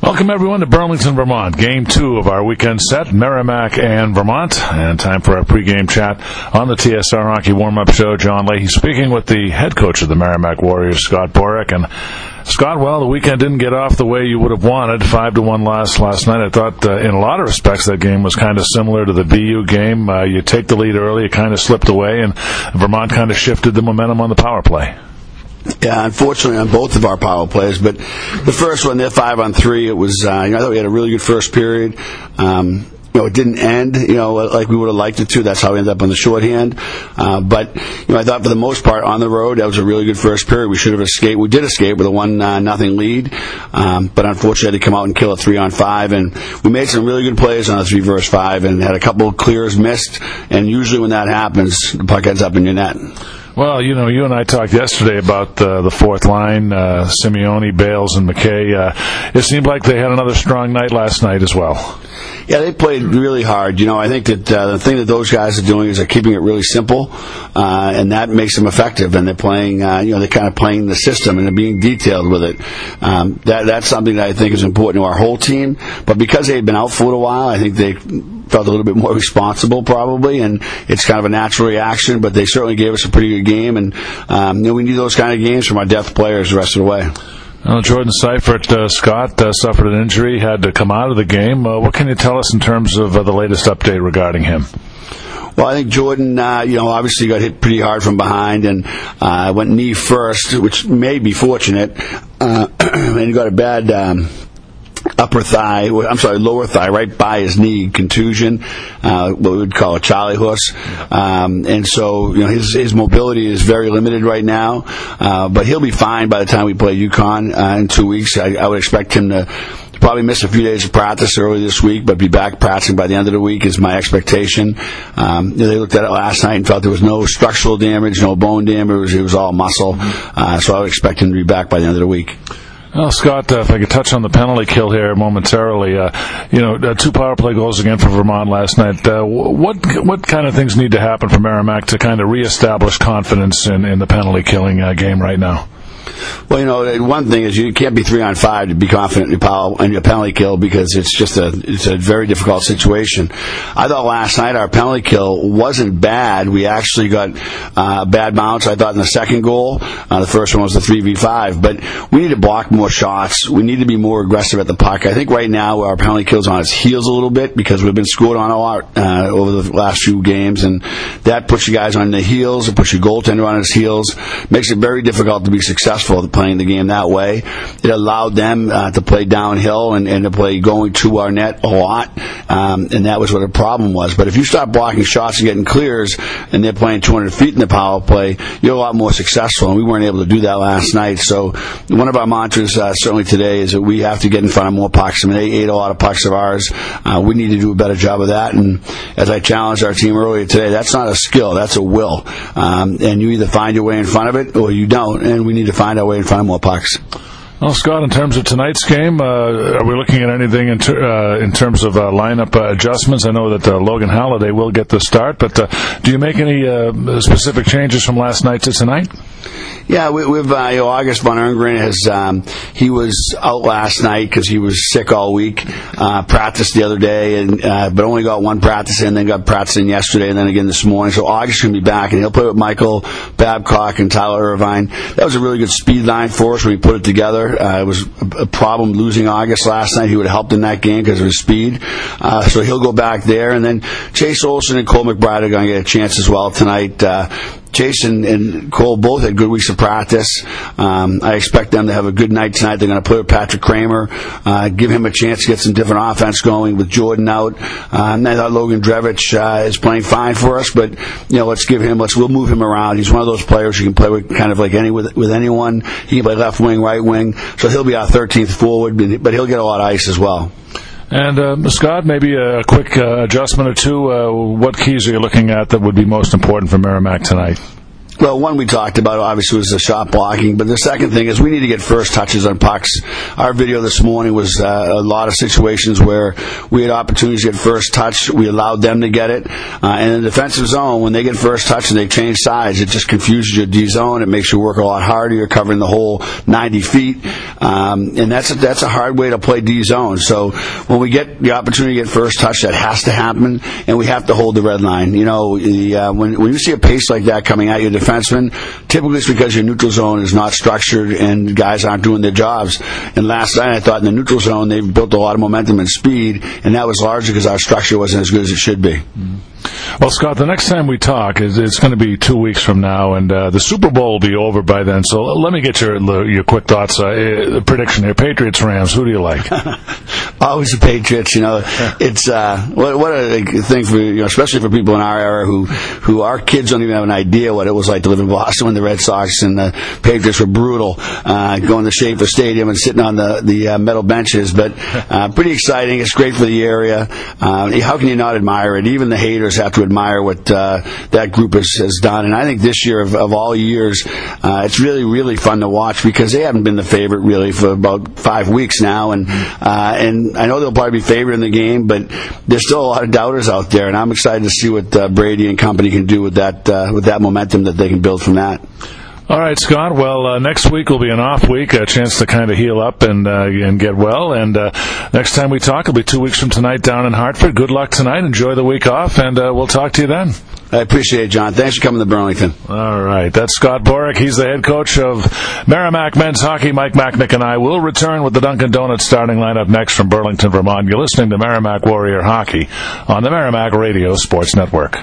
Welcome everyone to Burlington, Vermont. Game two of our weekend set, Merrimack and Vermont. And time for our pregame chat on the TSR Hockey Warm-Up Show. John Leahy speaking with the head coach of the Merrimack Warriors, Scott Borek. And Scott, well, the weekend didn't get off the way you would have wanted. Five to one loss last night. I thought, uh, in a lot of respects, that game was kind of similar to the BU game. Uh, you take the lead early, it kind of slipped away, and Vermont kind of shifted the momentum on the power play. Yeah, unfortunately on both of our power plays, but the first one, they're five on three. It was, uh, you know, I thought we had a really good first period. Um, you know, it didn't end, you know, like we would have liked it to. That's how we ended up on the shorthand. Uh, but, you know, I thought for the most part on the road, that was a really good first period. We should have escaped. We did escape with a one uh, nothing lead, um, but unfortunately, to come out and kill a three on five. And we made some really good plays on a three versus five, and had a couple of clears missed. And usually, when that happens, the puck ends up in your net. Well, you know, you and I talked yesterday about uh, the fourth line, uh, Simeone, Bales, and McKay. Uh, it seemed like they had another strong night last night as well. Yeah, they played really hard. You know, I think that uh, the thing that those guys are doing is they're keeping it really simple, uh, and that makes them effective. And they're playing, uh, you know, they're kind of playing the system and they're being detailed with it. Um, that that's something that I think is important to our whole team. But because they've been out for a while, I think they felt a little bit more responsible probably, and it's kind of a natural reaction. But they certainly gave us a pretty good game, and um, you know, we need those kind of games from our depth players the rest of the way. Well, Jordan Seifert, uh, Scott, uh, suffered an injury, had to come out of the game. Uh, what can you tell us in terms of uh, the latest update regarding him? Well, I think Jordan, uh, you know, obviously got hit pretty hard from behind and uh, went knee first, which may be fortunate, uh, and he got a bad. Um, upper thigh, I'm sorry, lower thigh, right by his knee, contusion, uh, what we would call a Charlie horse. Um, and so, you know, his, his mobility is very limited right now, uh, but he'll be fine by the time we play UConn uh, in two weeks. I, I would expect him to probably miss a few days of practice early this week, but be back practicing by the end of the week is my expectation. Um, they looked at it last night and felt there was no structural damage, no bone damage. It was, it was all muscle. Uh, so I would expect him to be back by the end of the week. Well, Scott, uh, if I could touch on the penalty kill here momentarily, uh, you know, uh, two power play goals again for Vermont last night. Uh, what what kind of things need to happen for Merrimack to kind of reestablish confidence in, in the penalty killing uh, game right now? Well, you know, one thing is you can't be three on five to be confident in your, in your penalty kill because it's just a it's a very difficult situation. I thought last night our penalty kill wasn't bad. We actually got uh, bad bounce. I thought in the second goal, uh, the first one was the three v five, but we need to block more shots. We need to be more aggressive at the puck. I think right now our penalty kill's on its heels a little bit because we've been scored on a lot uh, over the last few games, and that puts you guys on the heels. It puts your goaltender on his heels. Makes it very difficult to be successful playing the game that way. It allowed them uh, to play downhill and, and, to play going to our net a lot, um, and that was what the problem was. But if you start blocking shots and getting clears, and they're playing 200 feet in the power play, you're a lot more successful. And we weren't able to do that last night. So one of our mantras uh, certainly today is that we have to get in front of more pucks. I mean, they ate a lot of pucks of ours. Uh, we need to do a better job of that. And as I challenged our team earlier today, that's not a skill, that's a will. Um, and you either find your way in front of it or you don't. And we need to find our way and find more pucks. Well, Scott, in terms of tonight's game, uh, are we looking at anything in, ter- uh, in terms of uh, lineup uh, adjustments? I know that uh, Logan Halliday will get the start, but uh, do you make any specific changes from last night to tonight? Yeah, we, we've uh, you know, August von Erngren has um, he was out last night because he was sick all week. Uh, practiced the other day, and uh, but only got one practice in, then got practice in yesterday, and then again this morning. So August can be back, and he'll play with Michael Babcock and Tyler Irvine. That was a really good speed line for us when we put it together. Uh, it was a, problem losing August last night. He would have helped in that game because of his speed. Uh, so he'll go back there, and then Chase Olson and Cole McBride are going to get a chance as well tonight. Jason and Cole both had good weeks of practice. Um, I expect them to have a good night tonight. They're going to play with Patrick Kramer, uh, give him a chance to get some different offense going with Jordan out. And I thought Logan Drevitch uh, is playing fine for us, but you know, let's give him, let's we'll move him around. He's one of those players who can play with kind of like any with, with anyone. He can play left wing, right wing, so he'll be our 13th forward, but he'll get a lot of ice as well. And uh, Scott, maybe a quick uh, adjustment or two. Uh, what keys are you looking at that would be most important for Merrimack tonight? Well, one we talked about obviously was the shot blocking, but the second thing is we need to get first touches on pucks. Our video this morning was uh, a lot of situations where we had opportunities to get first touch. We allowed them to get it, uh, and in the defensive zone, when they get first touch and they change sides, it just confuses your D zone. It makes you work a lot harder. You're covering the whole 90 feet, um, and that's a, that's a hard way to play D zone. So when we get the opportunity to get first touch, that has to happen, and we have to hold the red line. You know, the, uh, when when you see a pace like that coming at you defenseman, typically it's because your neutral zone is not structured and guys aren't doing their jobs. And last night I thought in the neutral zone they've built a lot of momentum and speed, and that was largely because our structure wasn't as good as it should be. Well, Scott, the next time we talk is it's going to be two weeks from now, and uh, the Super Bowl will be over by then. So let me get your your quick thoughts. Uh, prediction here: Patriots, Rams. Who do you like? Always the Patriots. You know, it's uh, what, what a thing for you know, especially for people in our era who who our kids don't even have an idea what it was like to live in Boston when the Red Sox and the Patriots were brutal, uh, going to Schaefer Stadium and sitting on the the uh, metal benches. But uh, pretty exciting. It's great for the area. Uh, how can you not admire it? Even the haters have to admire what uh, that group has, has done. And I think this year, of, of all years, uh, it's really, really fun to watch because they haven't been the favorite really for about five weeks now. And uh, and I know they'll probably be favored in the game, but there's still a lot of doubters out there. And I'm excited to see what uh, Brady and company can do with that uh, with that momentum that they can build from that. All right, Scott. Well, uh, next week will be an off week, a chance to kind of heal up and uh, and get well. And uh, next time we talk, it'll be two weeks from tonight down in Hartford. Good luck tonight. Enjoy the week off, and uh, we'll talk to you then. I appreciate it, John. Thanks for coming to Burlington. All right. That's Scott Borek. He's the head coach of Merrimack men's hockey. Mike Macknick and I will return with the Dunkin' Donuts starting lineup next from Burlington, Vermont. You're listening to Merrimack Warrior Hockey on the Merrimack Radio Sports Network.